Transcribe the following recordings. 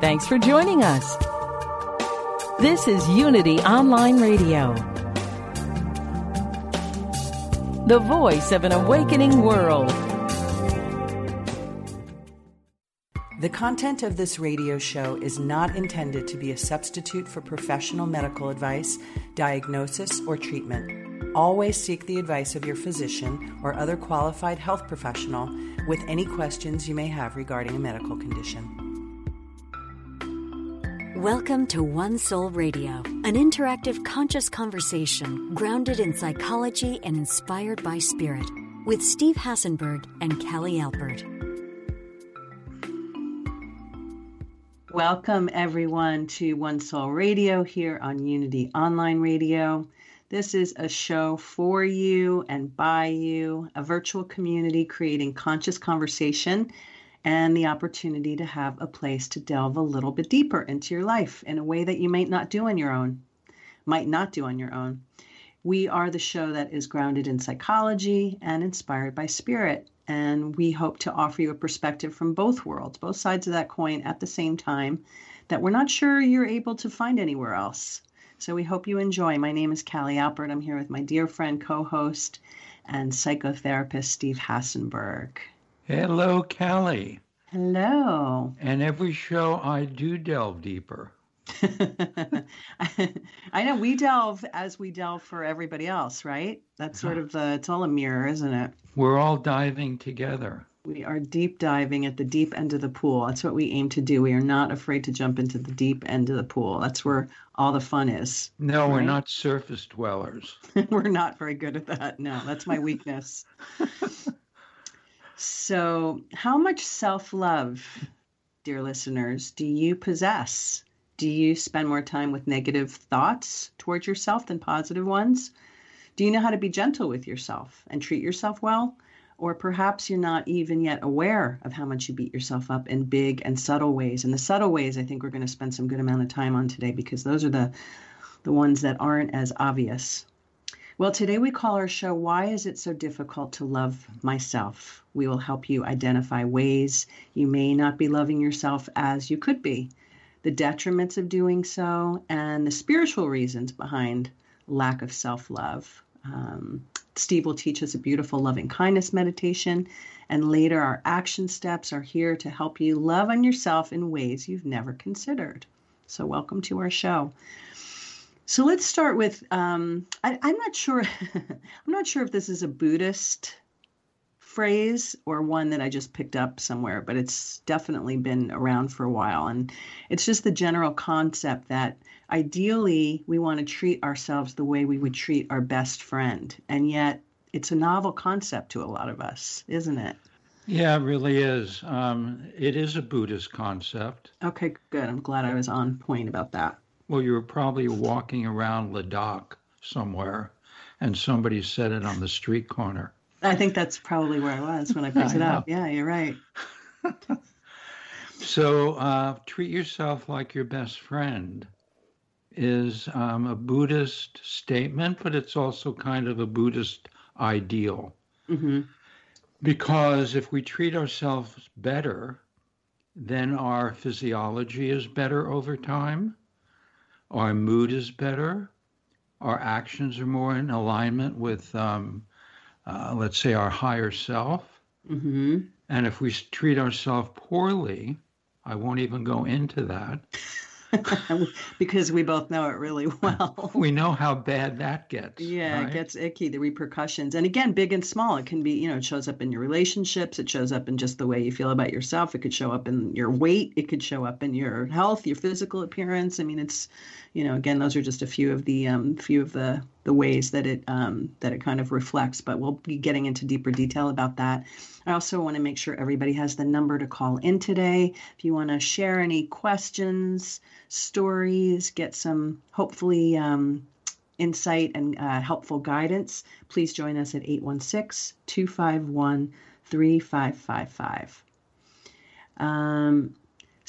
Thanks for joining us. This is Unity Online Radio, the voice of an awakening world. The content of this radio show is not intended to be a substitute for professional medical advice, diagnosis, or treatment. Always seek the advice of your physician or other qualified health professional with any questions you may have regarding a medical condition. Welcome to One Soul Radio, an interactive conscious conversation grounded in psychology and inspired by spirit, with Steve Hassenberg and Callie Alpert. Welcome, everyone, to One Soul Radio here on Unity Online Radio. This is a show for you and by you, a virtual community creating conscious conversation and the opportunity to have a place to delve a little bit deeper into your life in a way that you might not do on your own, might not do on your own. We are the show that is grounded in psychology and inspired by spirit. And we hope to offer you a perspective from both worlds, both sides of that coin at the same time, that we're not sure you're able to find anywhere else. So we hope you enjoy. My name is Callie Alpert. I'm here with my dear friend, co host, and psychotherapist, Steve Hassenberg. Hello, Callie. Hello. And every show I do delve deeper. I know we delve as we delve for everybody else, right? That's sort uh-huh. of the, it's all a mirror, isn't it? We're all diving together. We are deep diving at the deep end of the pool. That's what we aim to do. We are not afraid to jump into the deep end of the pool. That's where all the fun is. No, right? we're not surface dwellers. we're not very good at that. No, that's my weakness. So, how much self love, dear listeners, do you possess? Do you spend more time with negative thoughts towards yourself than positive ones? Do you know how to be gentle with yourself and treat yourself well? Or perhaps you're not even yet aware of how much you beat yourself up in big and subtle ways. And the subtle ways, I think we're going to spend some good amount of time on today because those are the the ones that aren't as obvious. Well, today we call our show Why is it so difficult to love myself? We will help you identify ways you may not be loving yourself as you could be, the detriments of doing so, and the spiritual reasons behind lack of self love. Um, Steve will teach us a beautiful loving kindness meditation, and later our action steps are here to help you love on yourself in ways you've never considered. So, welcome to our show. So let's start with um, I, I'm not sure I'm not sure if this is a Buddhist phrase or one that I just picked up somewhere, but it's definitely been around for a while. And it's just the general concept that ideally we want to treat ourselves the way we would treat our best friend. And yet it's a novel concept to a lot of us, isn't it? Yeah, it really is. Um, it is a Buddhist concept. Okay, good. I'm glad I was on point about that. Well, you were probably walking around Ladakh somewhere, and somebody said it on the street corner. I think that's probably where I was when I picked I it up. Yeah, you're right. so uh, treat yourself like your best friend is um, a Buddhist statement, but it's also kind of a Buddhist ideal. Mm-hmm. Because if we treat ourselves better, then our physiology is better over time our mood is better, our actions are more in alignment with, um, uh, let's say, our higher self. Mm-hmm. And if we treat ourselves poorly, I won't even go into that. because we both know it really well. we know how bad that gets. Yeah, right? it gets icky, the repercussions. And again, big and small. It can be, you know, it shows up in your relationships, it shows up in just the way you feel about yourself. It could show up in your weight, it could show up in your health, your physical appearance. I mean, it's, you know, again, those are just a few of the um, few of the the ways that it um, that it kind of reflects. But we'll be getting into deeper detail about that. I also want to make sure everybody has the number to call in today. If you want to share any questions, stories, get some hopefully um, insight and uh, helpful guidance, please join us at 816 251 3555.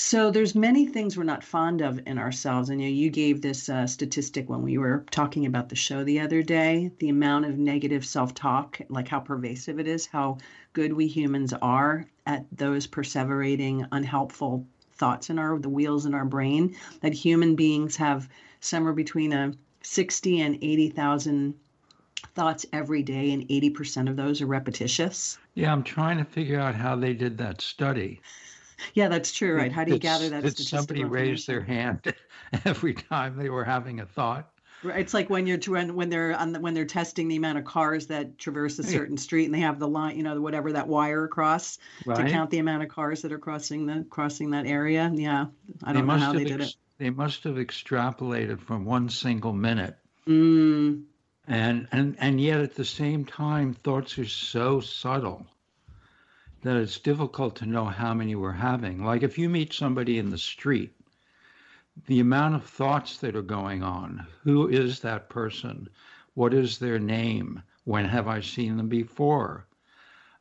So there's many things we're not fond of in ourselves. And you, know, you gave this uh, statistic when we were talking about the show the other day, the amount of negative self-talk, like how pervasive it is, how good we humans are at those perseverating unhelpful thoughts in our the wheels in our brain that human beings have somewhere between a 60 and 80,000 thoughts every day and 80% of those are repetitious. Yeah, I'm trying to figure out how they did that study. Yeah, that's true, right? How do you gather that? Did somebody raise their hand every time they were having a thought? It's like when you're when when they're on the, when they're testing the amount of cars that traverse a certain street and they have the line, you know, whatever that wire across right. to count the amount of cars that are crossing the crossing that area. Yeah, I don't know how they did it. They must have extrapolated from one single minute. Mm. And and and yet at the same time, thoughts are so subtle that it's difficult to know how many we're having. Like if you meet somebody in the street the amount of thoughts that are going on. Who is that person? What is their name? When have I seen them before?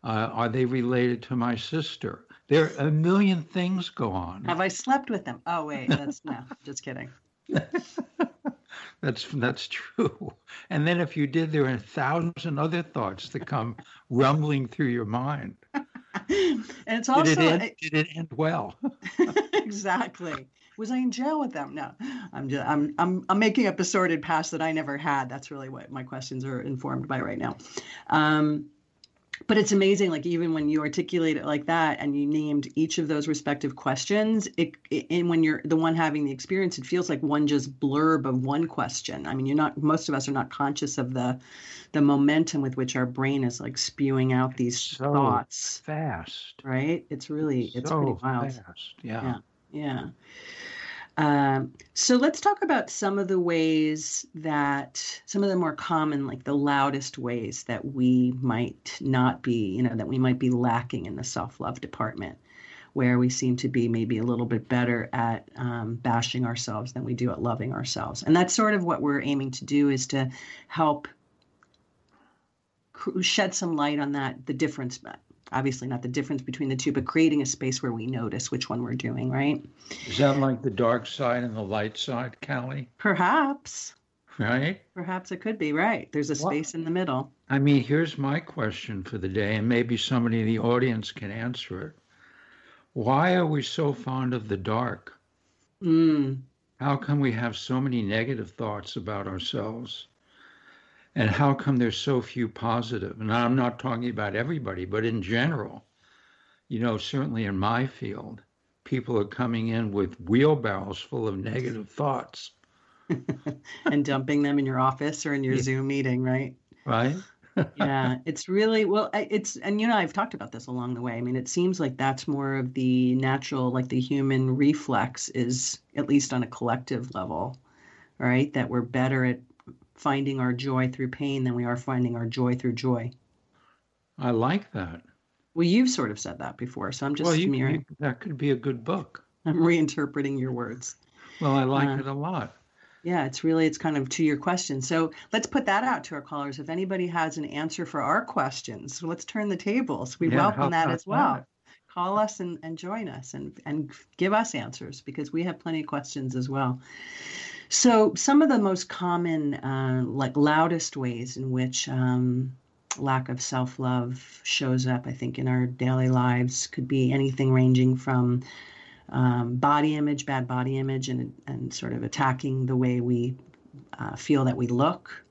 Uh, are they related to my sister? There are a million things go on. Have I slept with them? Oh wait, that's no, just kidding. that's that's true. And then if you did, there are a thousand other thoughts that come rumbling through your mind. and it's also did it end, did it end well? exactly was I in jail with them? No, I'm just I'm I'm I'm making up a sordid past that I never had. That's really what my questions are informed by right now. Um, but it's amazing like even when you articulate it like that and you named each of those respective questions it, it, and when you're the one having the experience it feels like one just blurb of one question. I mean you're not most of us are not conscious of the the momentum with which our brain is like spewing out these so thoughts. fast. Right? It's really it's so pretty wild. fast. Yeah. Yeah, yeah. Um, so let's talk about some of the ways that some of the more common, like the loudest ways that we might not be, you know, that we might be lacking in the self love department, where we seem to be maybe a little bit better at um, bashing ourselves than we do at loving ourselves. And that's sort of what we're aiming to do is to help shed some light on that, the difference obviously not the difference between the two, but creating a space where we notice which one we're doing, right? Is that like the dark side and the light side, Callie? Perhaps. Right? Perhaps it could be, right. There's a space well, in the middle. I mean, here's my question for the day, and maybe somebody in the audience can answer it. Why are we so fond of the dark? Mm. How come we have so many negative thoughts about ourselves? And how come there's so few positive? And I'm not talking about everybody, but in general, you know, certainly in my field, people are coming in with wheelbarrows full of negative thoughts. and dumping them in your office or in your yeah. Zoom meeting, right? Right. yeah, it's really well. It's and you know I've talked about this along the way. I mean, it seems like that's more of the natural, like the human reflex is at least on a collective level, right? That we're better at finding our joy through pain than we are finding our joy through joy. I like that. Well, you've sort of said that before, so I'm just well, you, you, that could be a good book. I'm reinterpreting your words. Well, I like uh, it a lot. Yeah, it's really it's kind of to your question. So let's put that out to our callers. If anybody has an answer for our questions, let's turn the tables. We yeah, welcome that as well. That? Call us and, and join us and, and give us answers because we have plenty of questions as well. So, some of the most common, uh, like loudest ways in which um, lack of self love shows up, I think, in our daily lives could be anything ranging from um, body image, bad body image, and, and sort of attacking the way we uh, feel that we look,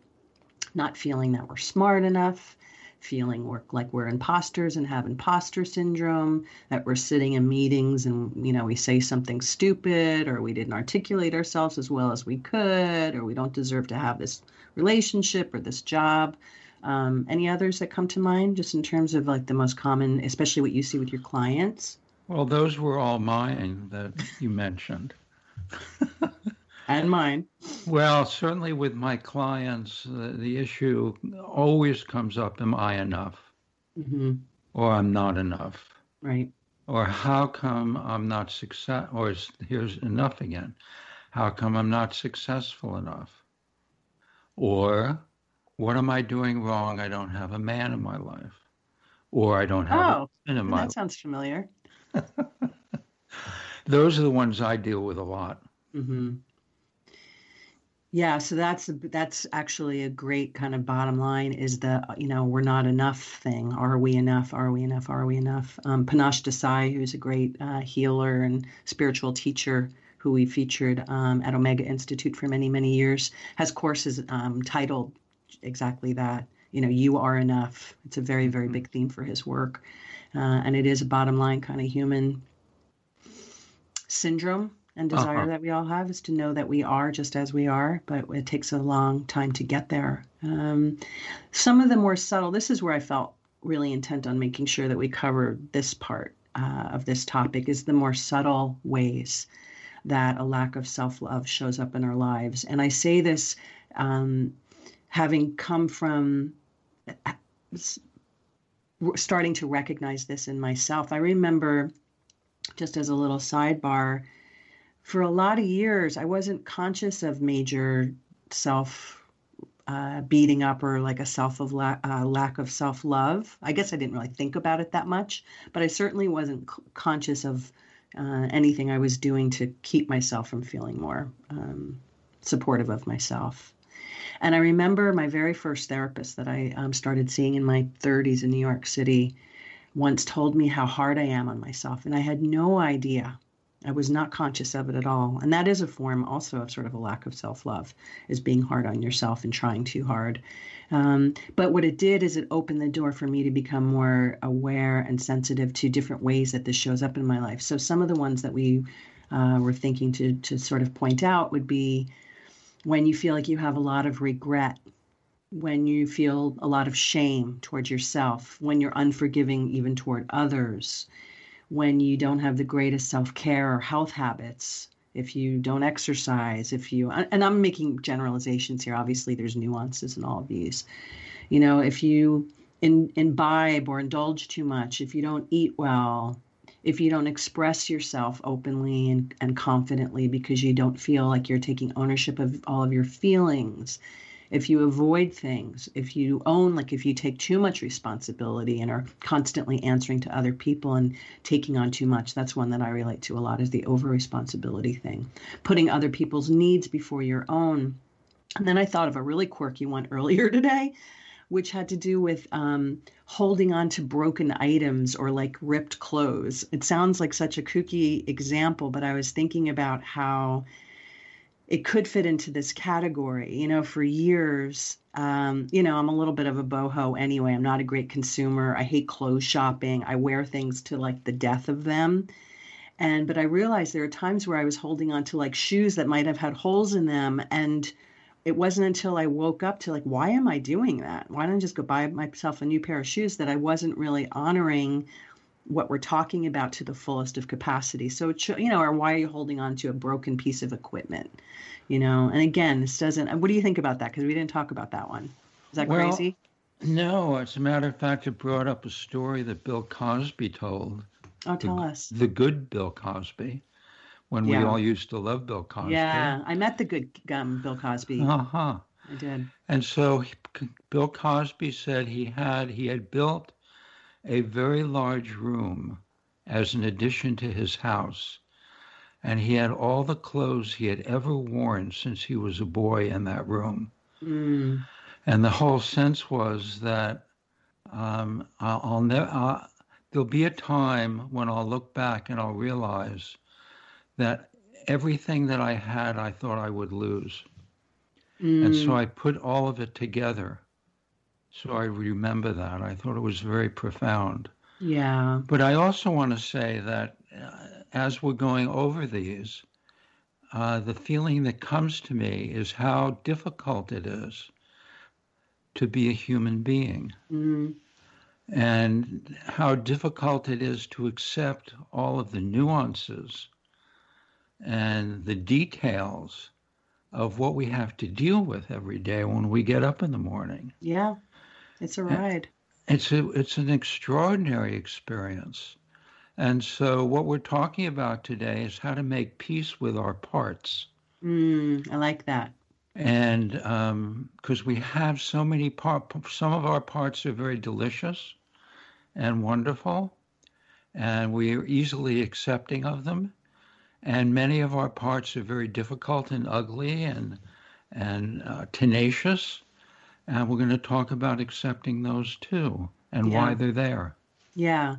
not feeling that we're smart enough, feeling we're, like we're imposters and have imposter syndrome, that we're sitting in meetings and, you know, we say something stupid or we didn't articulate ourselves as well as we could or we don't deserve to have this relationship or this job. Um, any others that come to mind just in terms of like the most common, especially what you see with your clients? Well, those were all mine that you mentioned. and mine. Well, certainly with my clients, the, the issue always comes up Am I enough? Mm-hmm. Or I'm not enough. Right. Or how come I'm not success? Or here's enough again. How come I'm not successful enough? Or what am I doing wrong? I don't have a man in my life. Or I don't have oh, a man in my life. That sounds familiar. Those are the ones I deal with a lot. Mm-hmm. Yeah, so that's that's actually a great kind of bottom line is the you know we're not enough thing. Are we enough? Are we enough? Are we enough? Um, Panache Desai, who's a great uh, healer and spiritual teacher, who we featured um, at Omega Institute for many many years, has courses um, titled exactly that. You know, you are enough. It's a very very mm-hmm. big theme for his work, uh, and it is a bottom line kind of human syndrome and desire uh-huh. that we all have is to know that we are just as we are, but it takes a long time to get there. Um, some of the more subtle, this is where I felt really intent on making sure that we cover this part uh, of this topic, is the more subtle ways that a lack of self love shows up in our lives. And I say this um, having come from uh, starting to recognize this in myself. I remember, just as a little sidebar, for a lot of years, I wasn't conscious of major self uh, beating up or like a self of la- uh, lack of self love. I guess I didn't really think about it that much, but I certainly wasn't c- conscious of uh, anything I was doing to keep myself from feeling more um, supportive of myself. And I remember my very first therapist that I um, started seeing in my 30s in New York City once told me how hard I am on myself, and I had no idea I was not conscious of it at all. And that is a form also of sort of a lack of self love, is being hard on yourself and trying too hard. Um, but what it did is it opened the door for me to become more aware and sensitive to different ways that this shows up in my life. So some of the ones that we uh, were thinking to, to sort of point out would be when you feel like you have a lot of regret when you feel a lot of shame towards yourself, when you're unforgiving even toward others, when you don't have the greatest self care or health habits, if you don't exercise, if you, and I'm making generalizations here, obviously there's nuances in all of these. You know, if you in, imbibe or indulge too much, if you don't eat well, if you don't express yourself openly and, and confidently because you don't feel like you're taking ownership of all of your feelings, if you avoid things, if you own, like if you take too much responsibility and are constantly answering to other people and taking on too much, that's one that I relate to a lot is the over responsibility thing. Putting other people's needs before your own. And then I thought of a really quirky one earlier today, which had to do with um, holding on to broken items or like ripped clothes. It sounds like such a kooky example, but I was thinking about how it could fit into this category. You know, for years, um, you know, I'm a little bit of a boho anyway. I'm not a great consumer. I hate clothes shopping. I wear things to like the death of them. And, but I realized there are times where I was holding on to like shoes that might have had holes in them. And it wasn't until I woke up to like, why am I doing that? Why don't I just go buy myself a new pair of shoes that I wasn't really honoring what we're talking about to the fullest of capacity. So, you know, or why are you holding on to a broken piece of equipment? You know, and again, this doesn't. What do you think about that? Because we didn't talk about that one. Is that well, crazy? No, as a matter of fact, it brought up a story that Bill Cosby told. Oh, tell the, us. The good Bill Cosby, when yeah. we all used to love Bill Cosby. Yeah, I met the good um, Bill Cosby. Uh huh. I did. And so Bill Cosby said he had he had built a very large room as an addition to his house. And he had all the clothes he had ever worn since he was a boy in that room. Mm. And the whole sense was that um, I'll, I'll never, uh, there'll be a time when I'll look back and I'll realize that everything that I had, I thought I would lose. Mm. And so mm. I put all of it together so I remember that. I thought it was very profound. Yeah. But I also want to say that uh, as we're going over these, uh, the feeling that comes to me is how difficult it is to be a human being. Mm-hmm. And how difficult it is to accept all of the nuances and the details of what we have to deal with every day when we get up in the morning. Yeah. It's a ride. It's a, it's an extraordinary experience. And so what we're talking about today is how to make peace with our parts. Mm, I like that. And because um, we have so many parts, some of our parts are very delicious and wonderful, and we are easily accepting of them. And many of our parts are very difficult and ugly and and uh, tenacious. And we're going to talk about accepting those too and Yeah. why they're there. Yeah.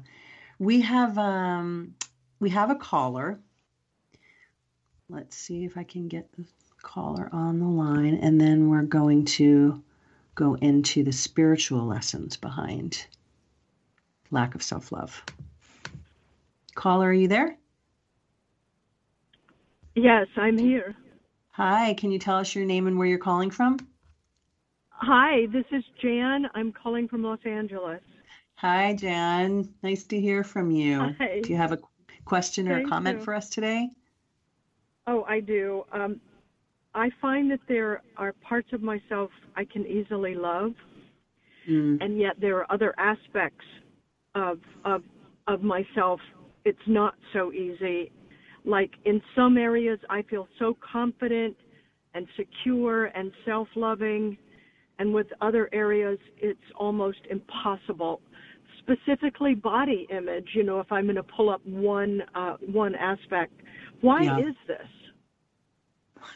We have um we have a caller. Let's see if I can get the caller on the line and then we're going to go into the spiritual lessons behind lack of self-love. Caller, are you there? Yes, I'm here. Hi, can you tell us your name and where you're calling from? Hi, this is Jan. I'm calling from Los Angeles. Hi, Jan. Nice to hear from you. Hi. Do you have a question or a comment you. for us today? Oh, I do. Um, I find that there are parts of myself I can easily love, Mm, and yet there are other aspects of of of myself it's not so easy. Like in some areas, I feel so confident and secure and self-loving, and with other areas, it's almost impossible. Specifically, body image. You know, if I'm going to pull up one uh, one aspect, why Yeah. is this?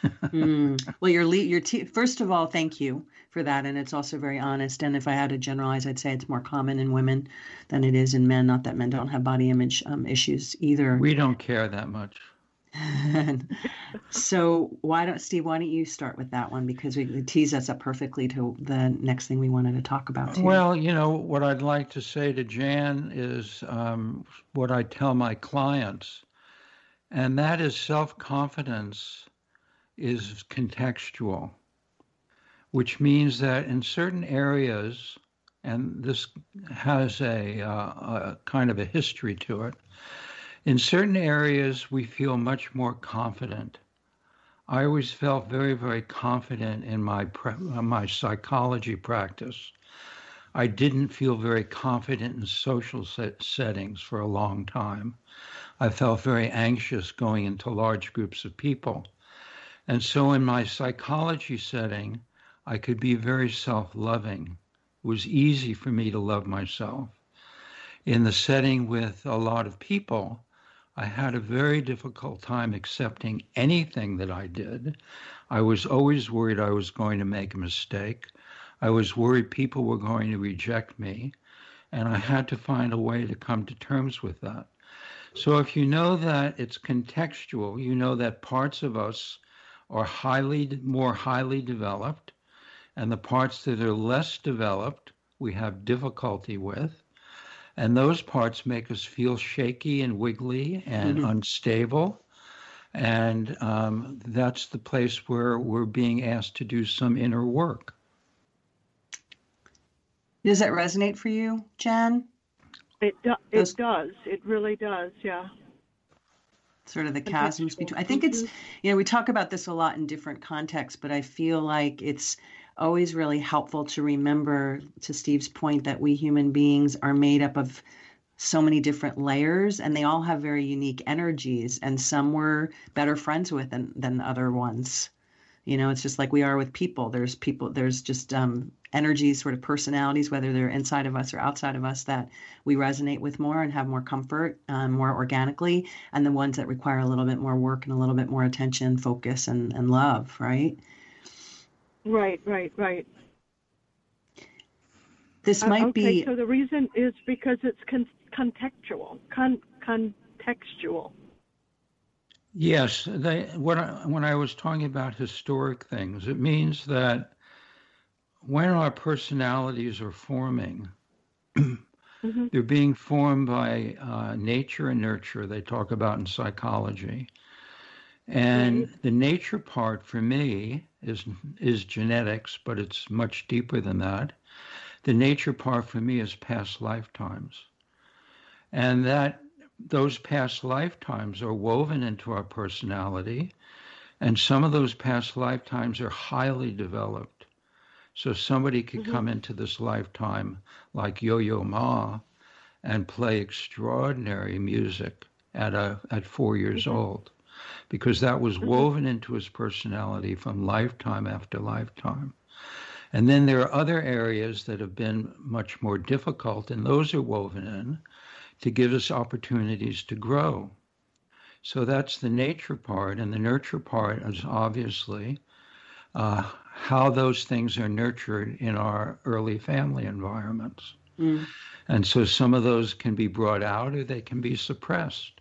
Mm. Well, your le- your te- first of all, thank you for that, and it's also very honest. And if I had to generalize, I'd say it's more common in women than it is in men. Not that men don't have body image um, issues either. We don't care that much. So why don't Steve? Why don't you start with that one because we it tease us up perfectly to the next thing we wanted to talk about. Too. Well, you know, what I'd like to say to Jan is um, what I tell my clients, and that is self confidence is contextual, which means that in certain areas, and this has a, uh, a kind of a history to it, in certain areas we feel much more confident. I always felt very, very confident in my uh, my psychology practice. I didn't feel very confident in social set- settings for a long time. I felt very anxious going into large groups of people. And so, in my psychology setting, I could be very self loving. It was easy for me to love myself. In the setting with a lot of people, I had a very difficult time accepting anything that I did. I was always worried I was going to make a mistake. I was worried people were going to reject me. And I had to find a way to come to terms with that. So if you know that it's contextual, you know that parts of us are highly more highly developed and the parts that are less developed we have difficulty with and those parts make us feel shaky and wiggly and Mhm. unstable and um, that's the place where we're being asked to do some inner work Does that resonate for you, Jan? It do, Those- it does. It really does. Yeah. Sort of the chasms between. I think it's you know we talk about this a lot in different contexts, but I feel like it's always really helpful to remember, to Steve's point, that we human beings are made up of so many different layers and they all have very unique energies and some we're better friends with than, than other ones. You know it's just like we are with people. There's people there's just um, energies sort of personalities whether they're inside of us or outside of us that we resonate with more and have more comfort um, more organically and the ones that require a little bit more work and a little bit more attention focus and, and love right Right. Right. Right. this Uh, might okay, be so the reason is because it's con- contextual, con- contextual. Yes, they, what I, when I was talking about historic things, it means that when our personalities are forming, Mhm. they're being formed by uh, nature and nurture. They talk about in psychology, and the nature part for me is is genetics, but it's much deeper than that. The nature part for me is past lifetimes, and that those past lifetimes are woven into our personality, and some of those past lifetimes are highly developed. So somebody could Mhm. come into this lifetime like Yo-Yo Ma and play extraordinary music at a at four years Mhm. old, because that was Mhm. woven into his personality from lifetime after lifetime. And then there are other areas that have been much more difficult, and those are woven in to give us opportunities to grow. So that's the nature part, and the nurture part is obviously uh, how those things are nurtured in our early family environments. Mm. And so some of those can be brought out or they can be suppressed.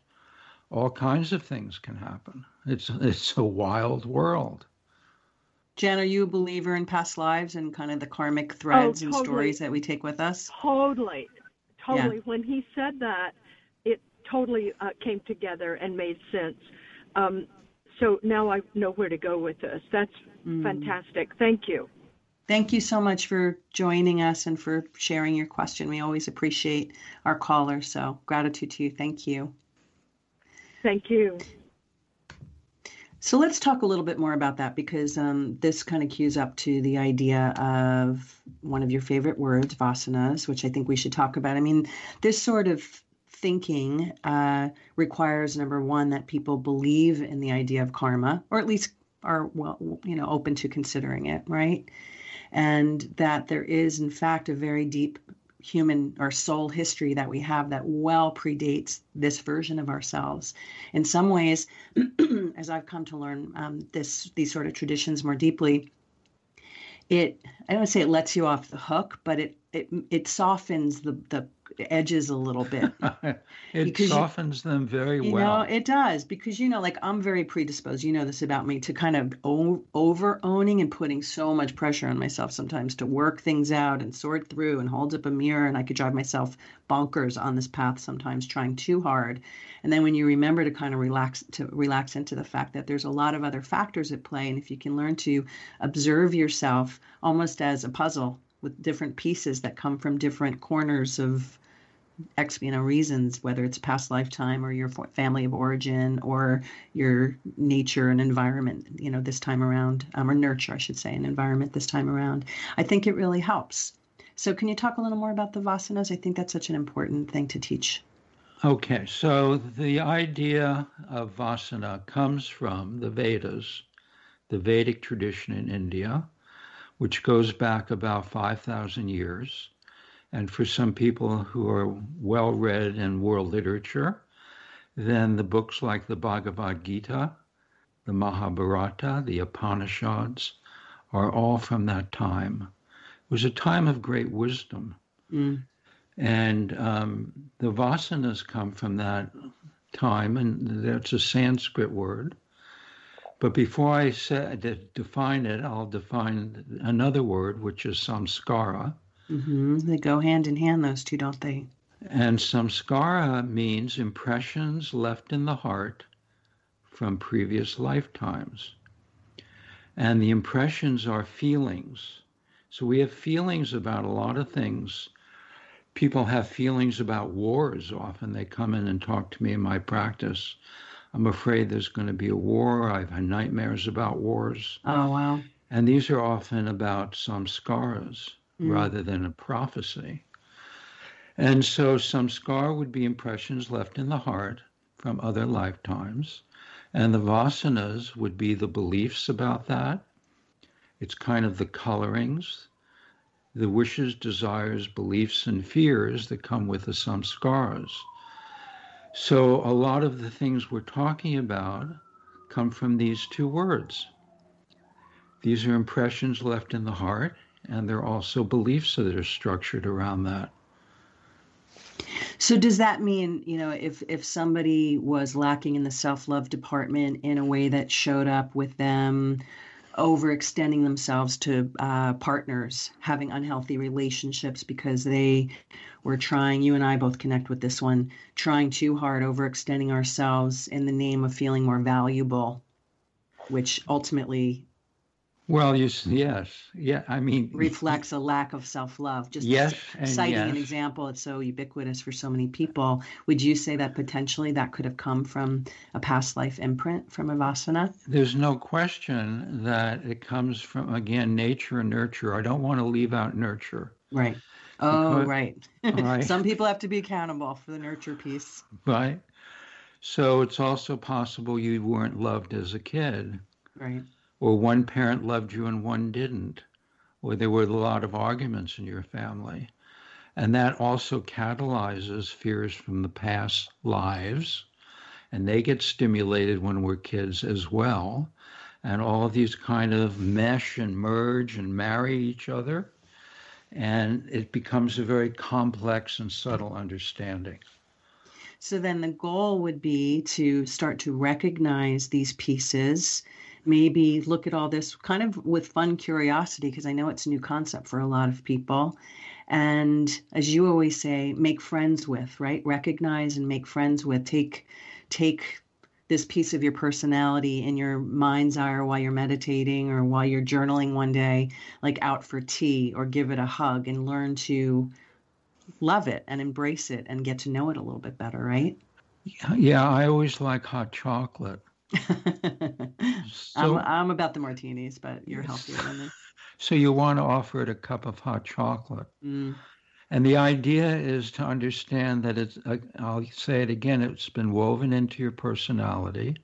All kinds of things can happen. It's it's a wild world. Jen, are you a believer in past lives and kind of the karmic threads oh, totally. and stories that we take with us? Totally. Totally. Yeah. When he said that, it totally uh, came together and made sense. Um, so now I know where to go with this. That's mm. fantastic. Thank you. Thank you so much for joining us and for sharing your question. We always appreciate our callers. So, gratitude to you. Thank you. Thank you. So, let's talk a little bit more about that because um, this kind of cues up to the idea of one of your favorite words, vasanas, which I think we should talk about. I mean, this sort of thinking uh, requires number one that people believe in the idea of karma, or at least are well, you know, open to considering it, right? and that there is, in fact, a very deep human or soul history that we have that well predates this version of ourselves. In some ways, as I've come to learn um, this these sort of traditions more deeply, it I don't say it lets you off the hook, but it it it softens the the edges a little bit. it softens you, them very you well. You know, it does because you know, like I'm very predisposed. You know this about me to kind of o- over owning and putting so much pressure on myself sometimes to work things out and sort through and hold up a mirror, and I could drive myself bonkers on this path sometimes, trying too hard. And then when you remember to kind of relax to relax into the fact that there's a lot of other factors at play, and if you can learn to observe yourself almost as a puzzle with different pieces that come from different corners of X, you know, reasons, whether it's past lifetime or your family of origin or your nature and environment, you know, this time around, um, or nurture, I should say, an environment this time around. I think it really helps. So, can you talk a little more about the vasanas? I think that's such an important thing to teach. Okay, so the idea of vasana comes from the Vedas, the Vedic tradition in India which goes back about 5,000 years. And for some people who are well read in world literature, then the books like the Bhagavad Gita, the Mahabharata, the Upanishads are all from that time. It was a time of great wisdom. Mm. And um, the vasanas come from that time, and that's a Sanskrit word. But before I say, define it, I'll define another word, which is samskara. Mm-hmm. They go hand in hand, those two, don't they? And samskara means impressions left in the heart from previous lifetimes. And the impressions are feelings. So we have feelings about a lot of things. People have feelings about wars often. They come in and talk to me in my practice I'm afraid there's going to be a war. I've had nightmares about wars. Oh, wow. And these are often about samskaras mm. rather than a prophecy. And so samskara would be impressions left in the heart from other lifetimes. And the vasanas would be the beliefs about that. It's kind of the colorings, the wishes, desires, beliefs, and fears that come with the samskaras. So a lot of the things we're talking about come from these two words. These are impressions left in the heart, and they're also beliefs that are structured around that. So does that mean, you know, if if somebody was lacking in the self-love department in a way that showed up with them overextending themselves to uh, partners, having unhealthy relationships because they were trying, you and I both connect with this one, trying too hard, overextending ourselves in the name of feeling more valuable, which ultimately well, you, yes, yeah. I mean, reflects a lack of self-love. Just yes, citing yes. an example, it's so ubiquitous for so many people. Would you say that potentially that could have come from a past life imprint from a vasana? There's no question that it comes from again nature and nurture. I don't want to leave out nurture. Right. Oh, because, right. right. Some people have to be accountable for the nurture piece. Right. So it's also possible you weren't loved as a kid. Right or one parent loved you and one didn't, or there were a lot of arguments in your family. And that also catalyzes fears from the past lives, and they get stimulated when we're kids as well. and all of these kind of mesh and merge and marry each other. And it becomes a very complex and subtle understanding. So then the goal would be to start to recognize these pieces, maybe look at all this kind of with fun curiosity, because I know it's a new concept for a lot of people. And as you always say, make friends with, right? Recognize and make friends with. Take take this piece of your personality in your mind's eye or while you're meditating or while you're journaling one day, like out for tea or give it a hug and learn to love it and embrace it and get to know it a little bit better, right? Yeah, I always like hot chocolate. so, I'm, I'm about the martinis, but you're healthier than me. So you want to offer it a cup of hot chocolate. Mm. And the idea is to understand that it's, uh, I'll say it again, it's been woven into your personality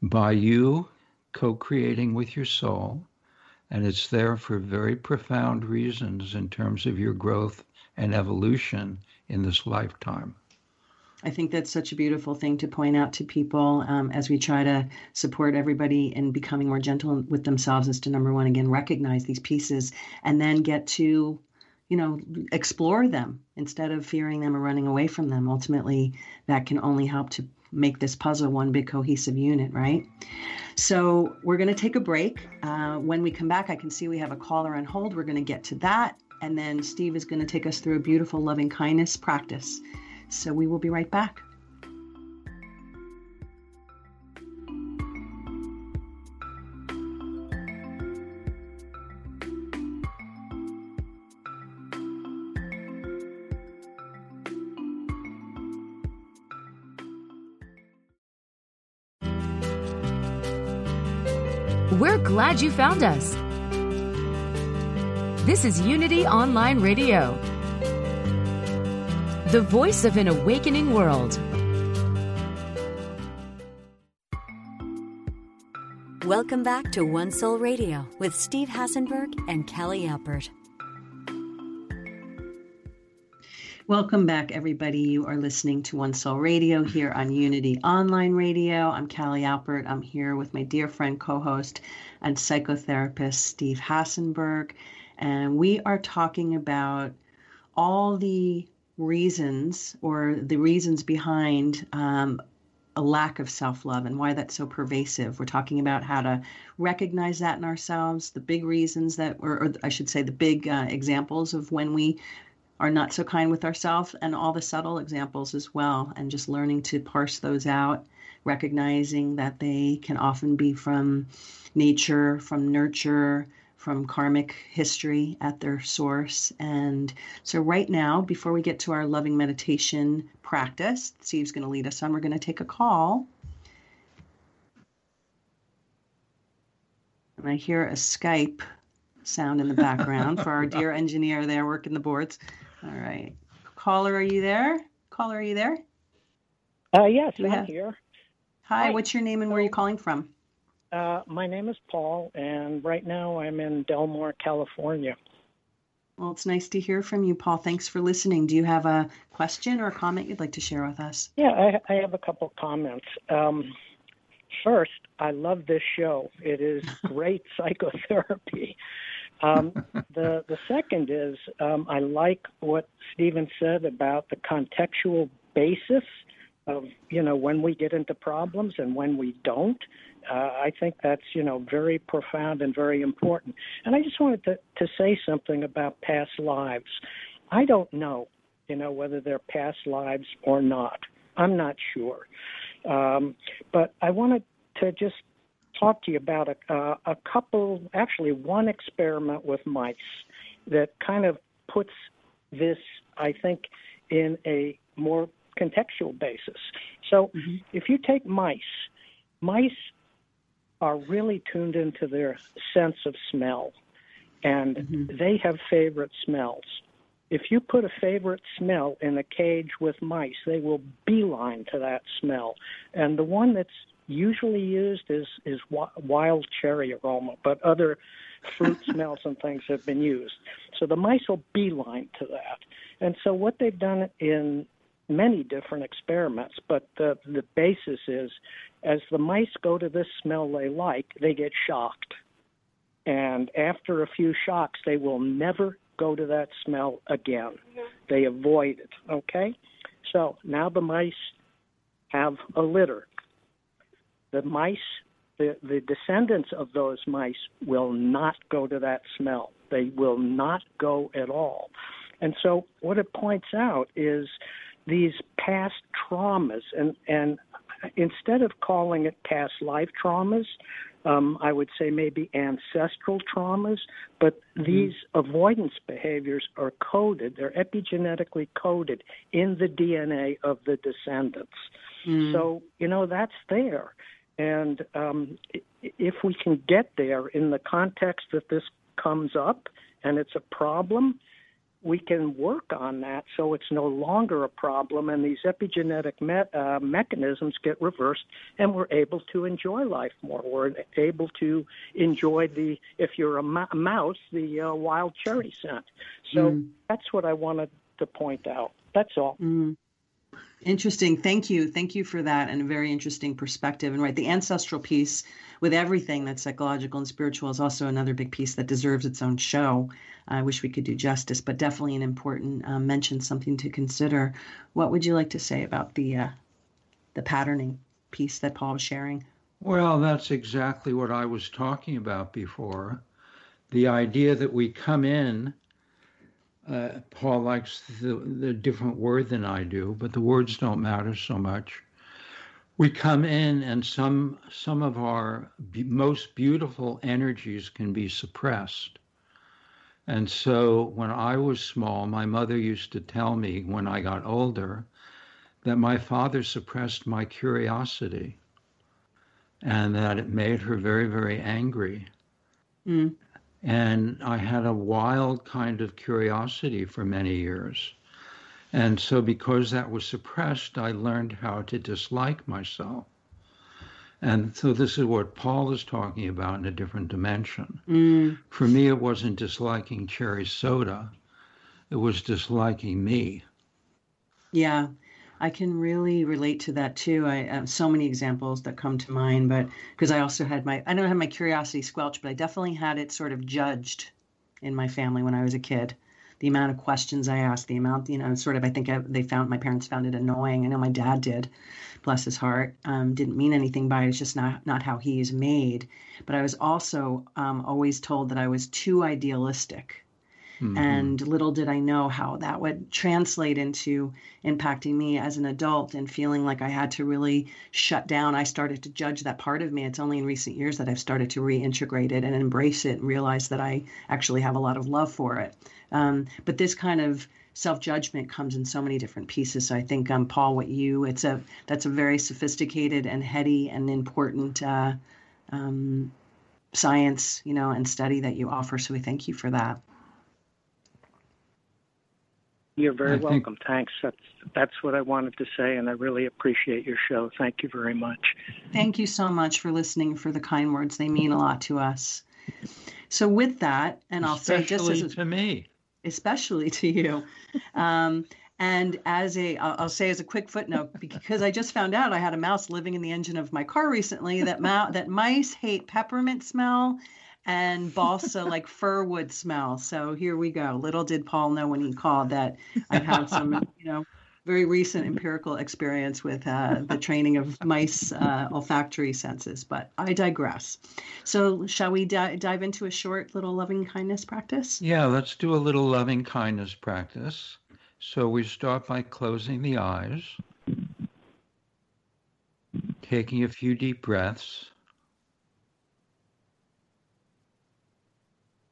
by you co creating with your soul. And it's there for very profound reasons in terms of your growth and evolution in this lifetime. I think that's such a beautiful thing to point out to people um, as we try to support everybody in becoming more gentle with themselves is to number one, again, recognize these pieces and then get to you know, explore them instead of fearing them or running away from them. Ultimately, that can only help to make this puzzle one big cohesive unit, right? So we're going to take a break. Uh, when we come back, I can see we have a caller on hold. We're going to get to that. And then Steve is going to take us through a beautiful loving kindness practice. So we will be right back. Glad you found us. This is Unity Online Radio, the voice of an awakening world. Welcome back to One Soul Radio with Steve Hassenberg and Callie Alpert. Welcome back, everybody. You are listening to One Soul Radio here on Unity Online Radio. I'm Callie Alpert. I'm here with my dear friend, co host, and psychotherapist, Steve Hassenberg. And we are talking about all the reasons or the reasons behind um, a lack of self love and why that's so pervasive. We're talking about how to recognize that in ourselves, the big reasons that, or, or I should say, the big uh, examples of when we are not so kind with ourselves and all the subtle examples as well and just learning to parse those out recognizing that they can often be from nature from nurture from karmic history at their source. And so right now before we get to our loving meditation practice steve's going to lead us on we're going to take a call. And i hear a skype sound in the background for our dear engineer there working the boards all right. Caller, are you there? Caller, are you there? Uh, yes, I'm have... here. Hi, Hi, what's your name and where are you calling from? Uh, my name is Paul, and right now I'm in Del Mar, California. Well, it's nice to hear from you, Paul. Thanks for listening. Do you have a question or a comment you'd like to share with us? Yeah, I, I have a couple comments. Um, first, I love this show. It is great psychotherapy. Um, the the second is um, I like what Stephen said about the contextual basis of you know when we get into problems and when we don't. Uh, I think that's you know very profound and very important. And I just wanted to to say something about past lives. I don't know, you know, whether they're past lives or not. I'm not sure. Um, but I wanted to just talk to you about a, uh, a couple, actually, one experiment with mice that kind of puts this, I think, in a more contextual basis. So mm-hmm. if you take mice, mice are really tuned into their sense of smell, and mm-hmm. they have favorite smells. If you put a favorite smell in a cage with mice, they will beeline to that smell. And the one that's usually used is is wild cherry aroma, but other fruit smells and things have been used. So the mice will beeline to that. And so what they've done in many different experiments, but the, the basis is as the mice go to this smell they like, they get shocked. And after a few shocks, they will never go to that smell again. They avoid it, okay? So now the mice have a litter. The mice, the, the descendants of those mice will not go to that smell. They will not go at all. And so what it points out is these past traumas and, and instead of calling it past life traumas, um, I would say maybe ancestral traumas, but mm-hmm. these avoidance behaviors are coded, they're epigenetically coded in the DNA of the descendants. Mm. So, you know, that's there. And um, if we can get there in the context that this comes up and it's a problem, we can work on that so it's no longer a problem and these epigenetic me- uh, mechanisms get reversed and we're able to enjoy life more. We're able to enjoy the, if you're a, ma- mouse, the uh, wild cherry scent. So mm. that's what I wanted to point out. That's all. Mm. Interesting. Thank you. Thank you for that and a very interesting perspective. And right, the ancestral piece with everything that's psychological and spiritual is also another big piece that deserves its own show. I wish we could do justice, but definitely an important uh, mention, something to consider. What would you like to say about the uh, the patterning piece that Paul was sharing? Well, that's exactly what I was talking about before. The idea that we come in uh, Paul likes the, the different word than I do, but the words don't matter so much. We come in, and some some of our most beautiful energies can be suppressed. And so, when I was small, my mother used to tell me when I got older that my father suppressed my curiosity, and that it made her very, very angry. Mm. And I had a wild kind of curiosity for many years. And so, because that was suppressed, I learned how to dislike myself. And so, this is what Paul is talking about in a different dimension. Mm. For me, it wasn't disliking cherry soda, it was disliking me. Yeah. I can really relate to that too. I have so many examples that come to mind, but because I also had my, I don't have my curiosity squelched, but I definitely had it sort of judged in my family when I was a kid. The amount of questions I asked, the amount, you know, sort of, I think I, they found, my parents found it annoying. I know my dad did, bless his heart. Um, didn't mean anything by it. It's just not, not how he is made. But I was also um, always told that I was too idealistic Mm-hmm. And little did I know how that would translate into impacting me as an adult and feeling like I had to really shut down. I started to judge that part of me. It's only in recent years that I've started to reintegrate it and embrace it and realize that I actually have a lot of love for it. Um, but this kind of self judgment comes in so many different pieces. So I think, um, Paul, what you it's a that's a very sophisticated and heady and important uh, um, science, you know, and study that you offer. So we thank you for that. You're very I welcome. Think... Thanks. That's that's what I wanted to say, and I really appreciate your show. Thank you very much. Thank you so much for listening, for the kind words. They mean a lot to us. So with that, and I'll especially say just as a, to me, especially to you. Um, and as a, I'll say as a quick footnote, because I just found out I had a mouse living in the engine of my car recently. That ma- that mice hate peppermint smell and balsa like fir wood smell. So here we go. Little did Paul know when he called that I had some, you know, very recent empirical experience with uh, the training of mice uh, olfactory senses, but I digress. So, shall we di- dive into a short little loving kindness practice? Yeah, let's do a little loving kindness practice. So, we start by closing the eyes, taking a few deep breaths.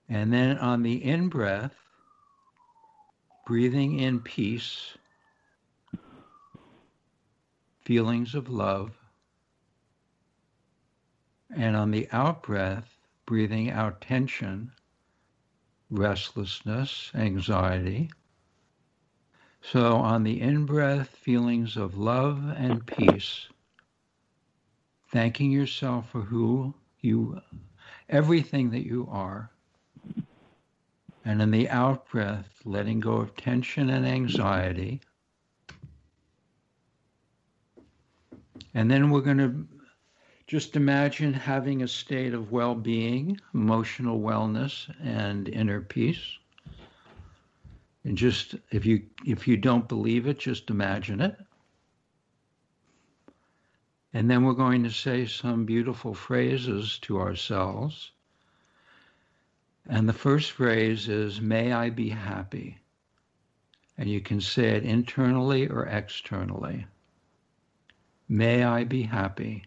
And then on the in breath, breathing in peace, feelings of love. And on the out breath, breathing out tension, restlessness, anxiety. So on the in breath, feelings of love and peace, thanking yourself for who you, everything that you are. And in the out breath, letting go of tension and anxiety. And then we're going to just imagine having a state of well being, emotional wellness, and inner peace. And just if you if you don't believe it, just imagine it. And then we're going to say some beautiful phrases to ourselves. And the first phrase is, May I be happy. And you can say it internally or externally. May I be happy.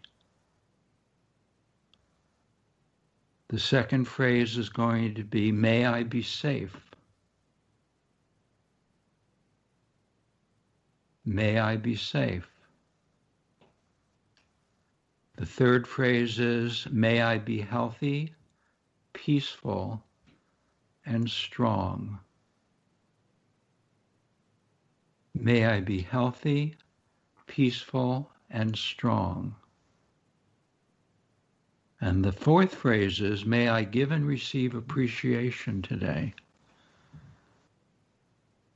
The second phrase is going to be, May I be safe. May I be safe. The third phrase is, May I be healthy, peaceful, and strong. May I be healthy, peaceful, and strong. And the fourth phrase is, May I give and receive appreciation today.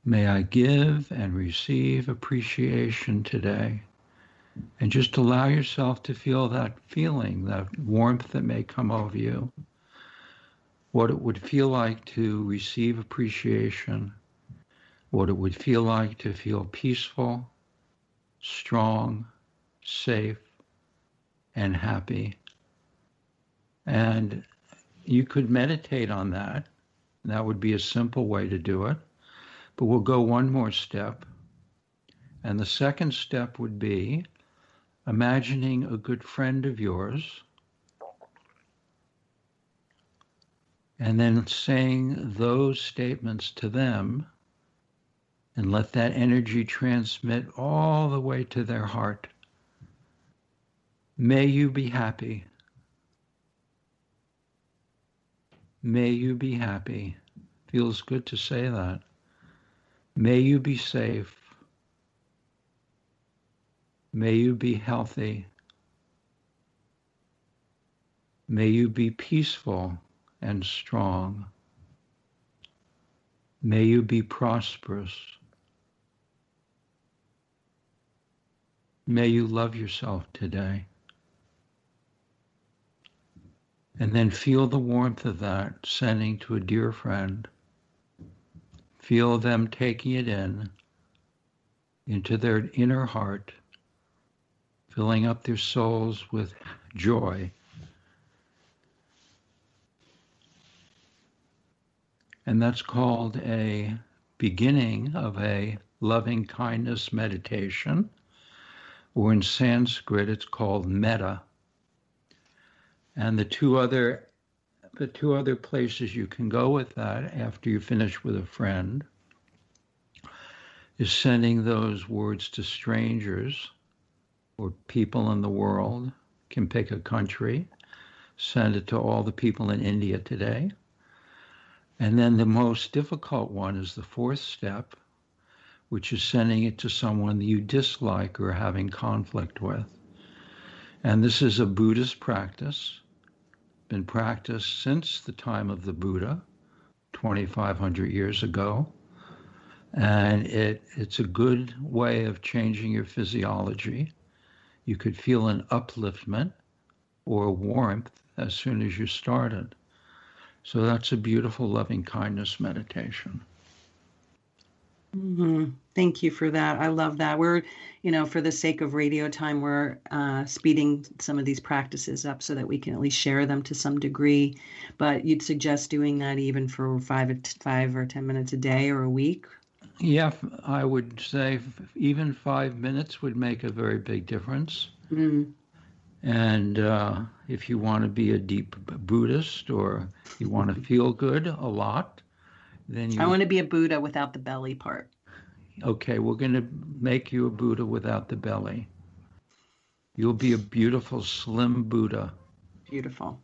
May I give and receive appreciation today. And just allow yourself to feel that feeling, that warmth that may come over you. What it would feel like to receive appreciation. What it would feel like to feel peaceful, strong, safe, and happy. And you could meditate on that. That would be a simple way to do it. But we'll go one more step. And the second step would be imagining a good friend of yours and then saying those statements to them and let that energy transmit all the way to their heart. May you be happy. May you be happy. Feels good to say that. May you be safe. May you be healthy. May you be peaceful and strong. May you be prosperous. May you love yourself today. And then feel the warmth of that sending to a dear friend. Feel them taking it in into their inner heart, filling up their souls with joy. And that's called a beginning of a loving kindness meditation, or in Sanskrit, it's called metta. And the two other the two other places you can go with that after you finish with a friend is sending those words to strangers or people in the world. Can pick a country, send it to all the people in India today. And then the most difficult one is the fourth step, which is sending it to someone you dislike or having conflict with. And this is a Buddhist practice been practiced since the time of the Buddha, 2,500 years ago. And it, it's a good way of changing your physiology. You could feel an upliftment or warmth as soon as you started. So that's a beautiful loving kindness meditation. Mm-hmm. Thank you for that. I love that. We're, you know, for the sake of radio time, we're uh, speeding some of these practices up so that we can at least share them to some degree. But you'd suggest doing that even for five, five or ten minutes a day or a week. Yeah, I would say even five minutes would make a very big difference. Mm. And uh, if you want to be a deep Buddhist or you want to feel good a lot, then you. I want to be a Buddha without the belly part. Okay, we're going to make you a Buddha without the belly. You'll be a beautiful, slim Buddha. Beautiful.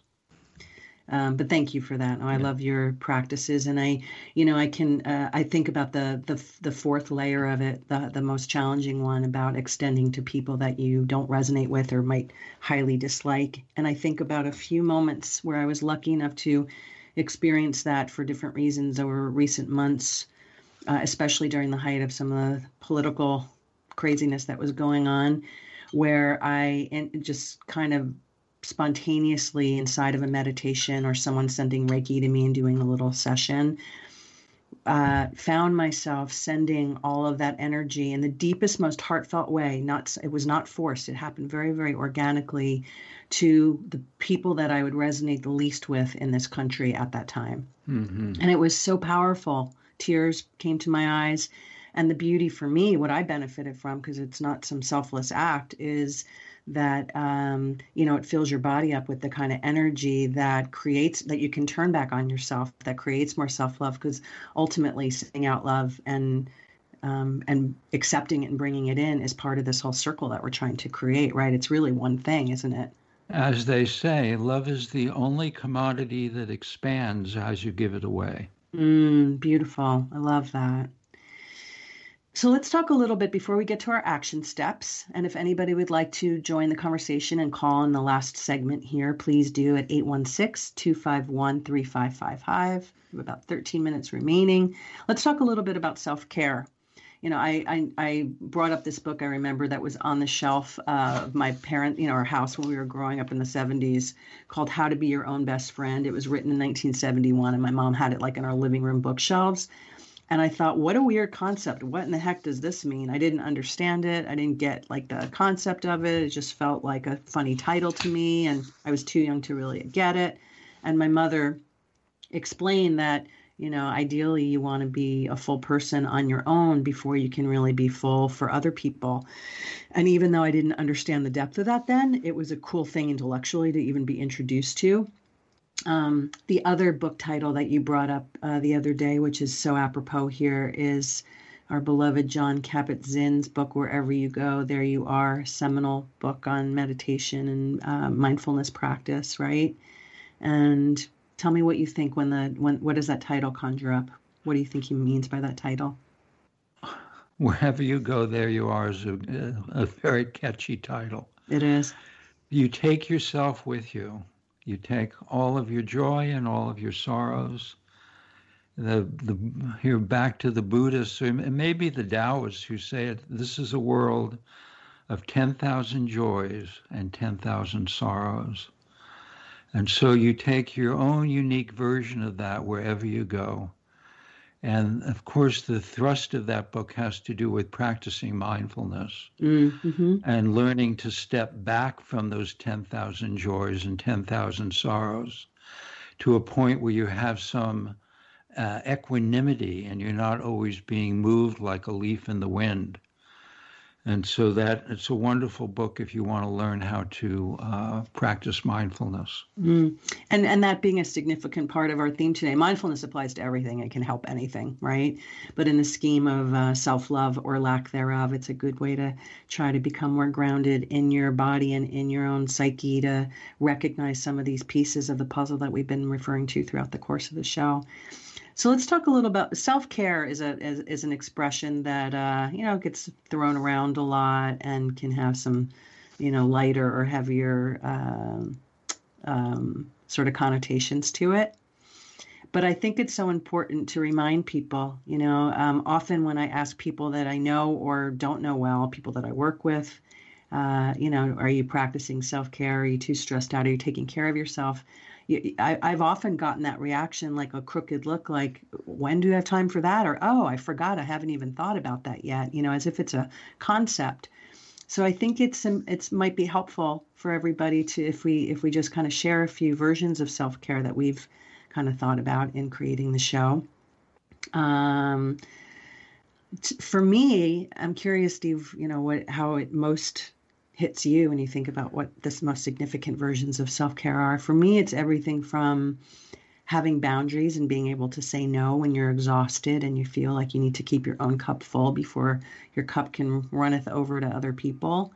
Um, but thank you for that. Oh, I love your practices, and I, you know, I can, uh, I think about the the the fourth layer of it, the the most challenging one about extending to people that you don't resonate with or might highly dislike. And I think about a few moments where I was lucky enough to experience that for different reasons over recent months, uh, especially during the height of some of the political craziness that was going on, where I and just kind of spontaneously inside of a meditation or someone sending Reiki to me and doing a little session, uh, found myself sending all of that energy in the deepest, most heartfelt way. Not it was not forced. It happened very, very organically to the people that I would resonate the least with in this country at that time, mm-hmm. and it was so powerful. Tears came to my eyes, and the beauty for me, what I benefited from, because it's not some selfless act, is that um, you know it fills your body up with the kind of energy that creates that you can turn back on yourself that creates more self-love because ultimately sending out love and um, and accepting it and bringing it in is part of this whole circle that we're trying to create right? It's really one thing isn't it? As they say love is the only commodity that expands as you give it away. Mm, beautiful. I love that so let's talk a little bit before we get to our action steps. And if anybody would like to join the conversation and call in the last segment here, please do at 816 251 3555. About 13 minutes remaining. Let's talk a little bit about self care. You know, I, I, I brought up this book I remember that was on the shelf uh, of my parent, you know, our house when we were growing up in the 70s called How to Be Your Own Best Friend. It was written in 1971, and my mom had it like in our living room bookshelves and I thought, what a weird concept. What in the heck does this mean? I didn't understand it. I didn't get like the concept of it. It just felt like a funny title to me, and I was too young to really get it. And my mother explained that, you know, ideally you want to be a full person on your own before you can really be full for other people. And even though I didn't understand the depth of that then, it was a cool thing intellectually to even be introduced to um, the other book title that you brought up uh, the other day, which is so apropos here, is our beloved Jon Kabat-Zinn's book, Wherever You Go, There You Are, seminal book on meditation and uh, mindfulness practice, right? And tell me what you think when the when what does that title conjure up? What do you think he means by that title? Wherever you go, there you are is a, a very catchy title. It is. You take yourself with you you take all of your joy and all of your sorrows. The, the, you're back to the Buddhists, and maybe the Taoists who say it, this is a world of 10,000 joys and 10,000 sorrows. And so you take your own unique version of that wherever you go. And of course, the thrust of that book has to do with practicing mindfulness mm-hmm. and learning to step back from those 10,000 joys and 10,000 sorrows to a point where you have some uh, equanimity and you're not always being moved like a leaf in the wind and so that it's a wonderful book if you want to learn how to uh, practice mindfulness. Mm. And and that being a significant part of our theme today, mindfulness applies to everything. It can help anything, right? But in the scheme of uh, self love or lack thereof, it's a good way to try to become more grounded in your body and in your own psyche to recognize some of these pieces of the puzzle that we've been referring to throughout the course of the show. So let's talk a little about self care. is a is, is an expression that uh, you know gets thrown around a lot and can have some you know lighter or heavier um, um, sort of connotations to it. But I think it's so important to remind people. You know, um, often when I ask people that I know or don't know well, people that I work with, uh, you know, are you practicing self care? Are you too stressed out? Are you taking care of yourself? I, I've often gotten that reaction, like a crooked look, like, when do you have time for that? Or, oh, I forgot, I haven't even thought about that yet, you know, as if it's a concept. So I think it's it's might be helpful for everybody to if we if we just kind of share a few versions of self care that we've kind of thought about in creating the show. Um, t- for me, I'm curious, Steve. You know what how it most hits you when you think about what the most significant versions of self care are. For me, it's everything from having boundaries and being able to say no when you're exhausted and you feel like you need to keep your own cup full before your cup can runneth over to other people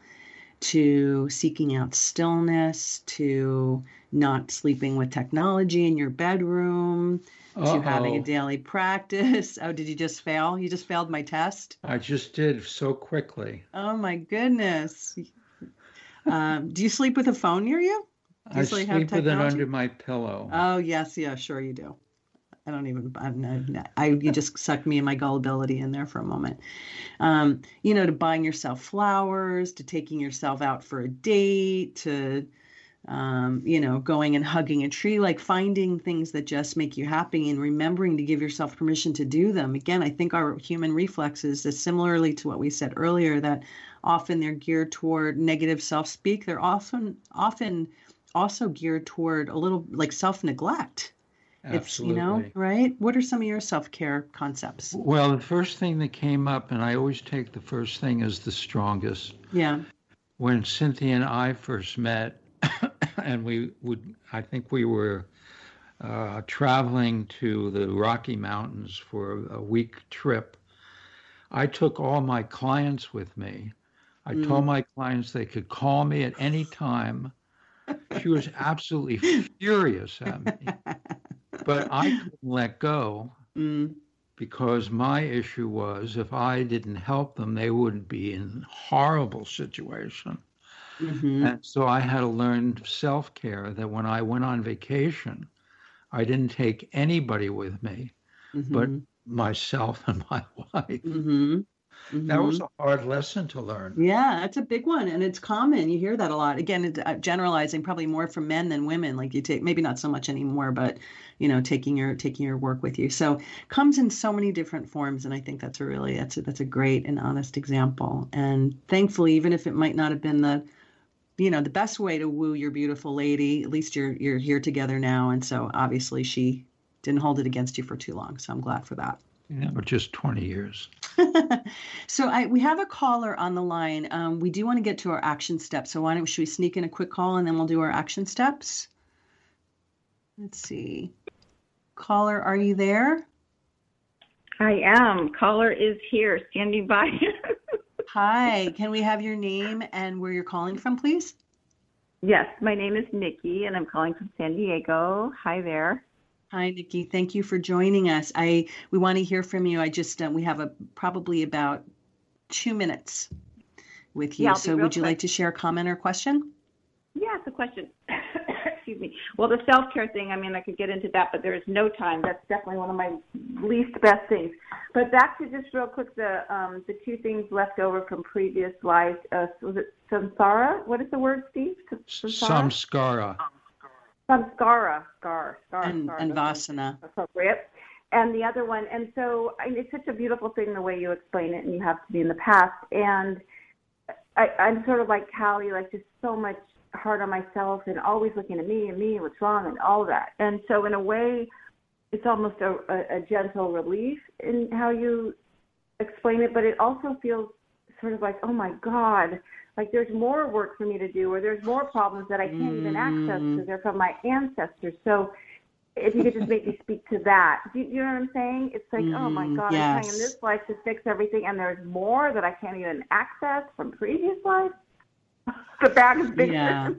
to seeking out stillness to not sleeping with technology in your bedroom Uh-oh. to having a daily practice. Oh, did you just fail? You just failed my test? I just did so quickly. Oh my goodness. Um, do you sleep with a phone near you? Do you I sleep with it under my pillow. Oh yes, yeah, sure you do. I don't even. I, I you just sucked me and my gullibility in there for a moment. Um, you know, to buying yourself flowers, to taking yourself out for a date, to um, you know, going and hugging a tree, like finding things that just make you happy and remembering to give yourself permission to do them. Again, I think our human reflexes is similarly to what we said earlier that often they're geared toward negative self-speak. They're often often also geared toward a little like self-neglect. Absolutely. It's, you know, right? What are some of your self-care concepts? Well, the first thing that came up, and I always take the first thing as the strongest. Yeah. When Cynthia and I first met, and we would, I think we were uh, traveling to the Rocky Mountains for a week trip. I took all my clients with me. I mm. told my clients they could call me at any time. She was absolutely furious at me. But I couldn't let go mm. because my issue was if I didn't help them, they would be in horrible situation. Mm-hmm. And so I had to learn self care that when I went on vacation, I didn't take anybody with me, mm-hmm. but myself and my wife. Mm-hmm. Mm-hmm. That was a hard lesson to learn. Yeah, that's a big one, and it's common. You hear that a lot. Again, it's uh, generalizing probably more for men than women. Like you take maybe not so much anymore, but you know, taking your taking your work with you. So comes in so many different forms, and I think that's a really that's a, that's a great and honest example. And thankfully, even if it might not have been the you know the best way to woo your beautiful lady at least you're you're here together now and so obviously she didn't hold it against you for too long so i'm glad for that yeah, or just 20 years. So I, we have a caller on the line. Um, we do want to get to our action steps so why don't should we sneak in a quick call and then we'll do our action steps? Let's see. Caller are you there? I am. Caller is here standing by. Hi, can we have your name and where you're calling from, please? Yes, my name is Nikki and I'm calling from San Diego. Hi there. Hi, Nikki. Thank you for joining us. I we want to hear from you. I just uh, we have a probably about two minutes with you. Yeah, so, would you quick. like to share a comment or question? Yes, a question. excuse me. Well, the self care thing, I mean, I could get into that, but there is no time. That's definitely one of my least best things. But back to just real quick the um, the two things left over from previous lives. Uh, was it samsara? What is the word, Steve? Samskara. Samskara. Scar. Scar. And, scar, and vasana. Appropriate. And the other one, and so I mean, it's such a beautiful thing the way you explain it, and you have to be in the past. And I, I'm sort of like Callie, like just so much hard on myself and always looking at me and me and what's wrong and all that. And so in a way, it's almost a, a, a gentle relief in how you explain it, but it also feels sort of like, oh my God, like there's more work for me to do, or there's more problems that I can't even access because mm. they're from my ancestors. So if you could just make me speak to that. Do you, you know what I'm saying? It's like, mm, oh my mm, God, yes. I'm trying in this life to fix everything, and there's more that I can't even access from previous lives the bag is bigger. Yeah.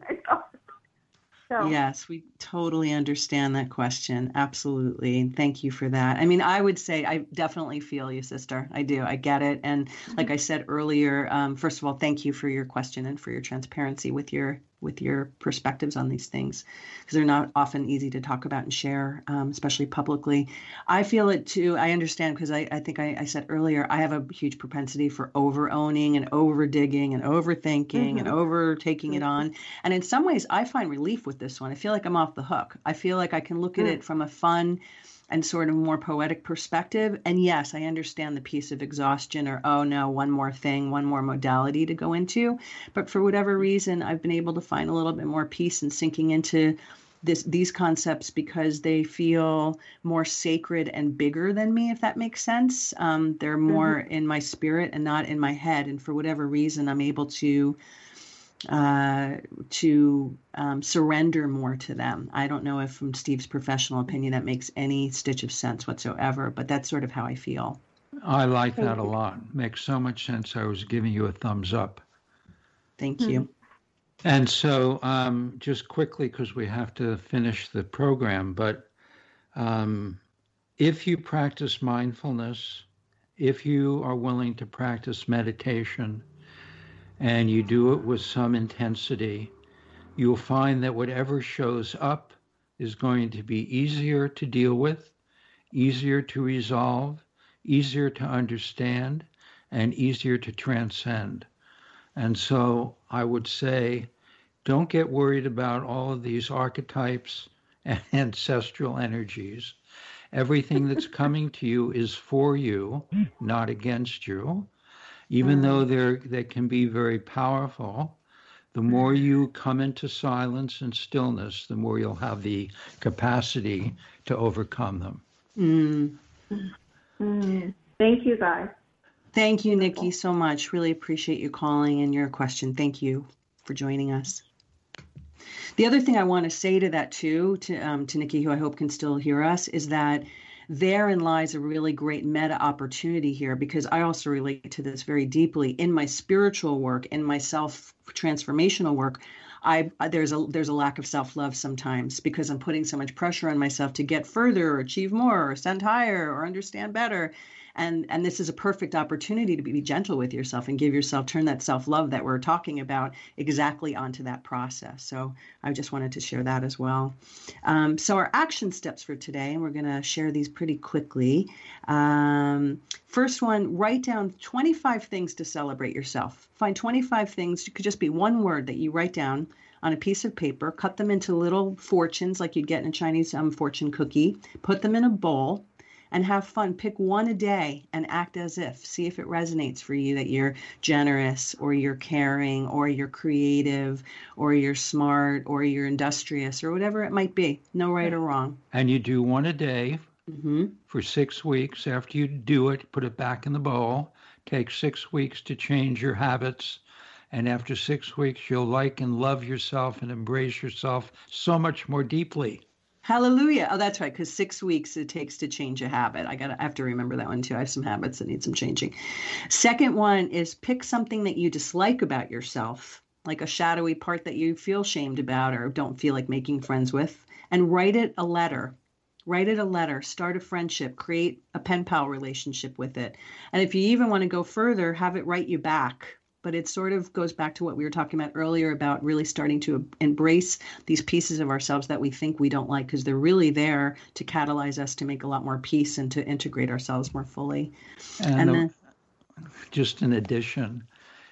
So. Yes, we totally understand that question. Absolutely. Thank you for that. I mean, I would say I definitely feel you, sister. I do. I get it. And like I said earlier, um, first of all, thank you for your question and for your transparency with your with your perspectives on these things because they're not often easy to talk about and share, um, especially publicly. I feel it too. I understand because I, I think I, I, said earlier, I have a huge propensity for over owning and over digging and overthinking mm-hmm. and over taking mm-hmm. it on. And in some ways, I find relief with this one. I feel like I'm off the hook. I feel like I can look mm-hmm. at mm. it from a fun, and sort of more poetic perspective. And yes, I understand the piece of exhaustion or, oh no, one more thing, one more modality to go into. But for whatever reason, I've been able to find a little bit more peace in sinking into this, these concepts because they feel more sacred and bigger than me, if that makes sense. Um, they're more mm-hmm. in my spirit and not in my head. And for whatever reason, I'm able to uh, to um, surrender more to them. I don't know if, from Steve's professional opinion, that makes any stitch of sense whatsoever, but that's sort of how I feel. I like that a lot. Makes so much sense. I was giving you a thumbs up. Thank you. Hmm. And so, um, just quickly, because we have to finish the program, but um, if you practice mindfulness, if you are willing to practice meditation, and you do it with some intensity, you'll find that whatever shows up is going to be easier to deal with. easier to resolve, easier to understand, and easier to transcend. And so I would say, don't get worried about all of these archetypes and ancestral energies. Everything that's coming to you is for you, not against you. Even though they're, they can be very powerful, the more you come into silence and stillness, the more you'll have the capacity to overcome them. Mm. Mm. Thank you, guys. Thank you, Nikki, so much. Really appreciate you calling and your question. Thank you for joining us. The other thing I want to say to that too, to um, to Nikki, who I hope can still hear us, is that therein lies a really great meta opportunity here because I also relate to this very deeply in my spiritual work, in my self transformational work. I there's a there's a lack of self love sometimes because I'm putting so much pressure on myself to get further, or achieve more, or ascend higher, or understand better and and this is a perfect opportunity to be, gentle with yourself and give yourself turn that self-love that we're talking about exactly onto that process. So i just wanted to share that as well. Um, so our action steps for today and we're going to share these pretty quickly. Um, first one write down 25 things to celebrate yourself. Find 25 things it could just be one word that you write down on a piece of paper, cut them into little fortunes like you'd get in a Chinese um, fortune cookie, put them in a bowl, and have fun. Pick one a day and act as if. See if it resonates for you that you're generous or you're caring or you're creative or you're smart or you're industrious or whatever it might be. No right or wrong. And you do one a day mm-hmm. for six weeks. After you do it, put it back in the bowl. Take six weeks to change your habits. And after six weeks, you'll like and love yourself and embrace yourself so much more deeply. Hallelujah. Oh, that's right. Because six weeks it takes to change a habit. I got to have to remember that one too. I have some habits that need some changing. Second one is pick something that you dislike about yourself, like a shadowy part that you feel shamed about or don't feel like making friends with, and write it a letter. Write it a letter, start a friendship, create a pen pal relationship with it. And if you even want to go further, have it write you back but it sort of goes back to what we were talking about earlier about really starting to embrace these pieces of ourselves that we think we don't like because they're really there to catalyze us to make a lot more peace and to integrate ourselves more fully. And, and then, just in addition,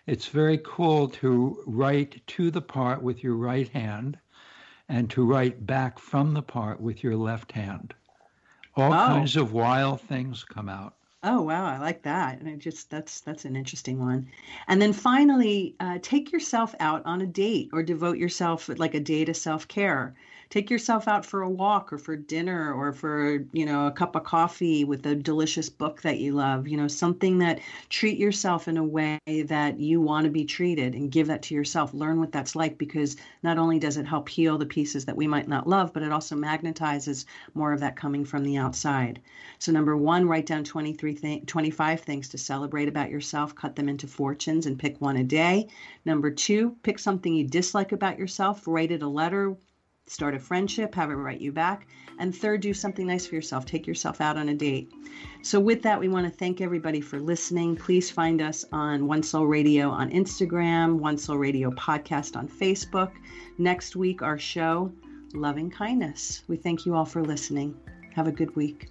it's very cool to write to the part with your right hand and to write back from the part with your left hand. All oh. kinds of wild things come out. Oh wow, I like that. And I just that's that's an interesting one. And then finally, uh, take yourself out on a date or devote yourself like a day to self care take yourself out for a walk or for dinner or for you know a cup of coffee with a delicious book that you love you know something that treat yourself in a way that you want to be treated and give that to yourself. Learn what that's like because not only does it help heal the pieces that we might not love but it also magnetizes more of that coming from the outside. So number one write down 23 th- 25 things to celebrate about yourself. Cut them into fortunes and pick one a day. Number two pick something you dislike about yourself. Write it a letter start a friendship, have it write you back. And third, do something nice for yourself. Take yourself out on a date. So, with that, we want to thank everybody for listening. Please find us on One Soul Radio on Instagram, One Soul Radio Podcast on Facebook. Next week, our show, Loving Kindness. We thank you all for listening. Have a good week.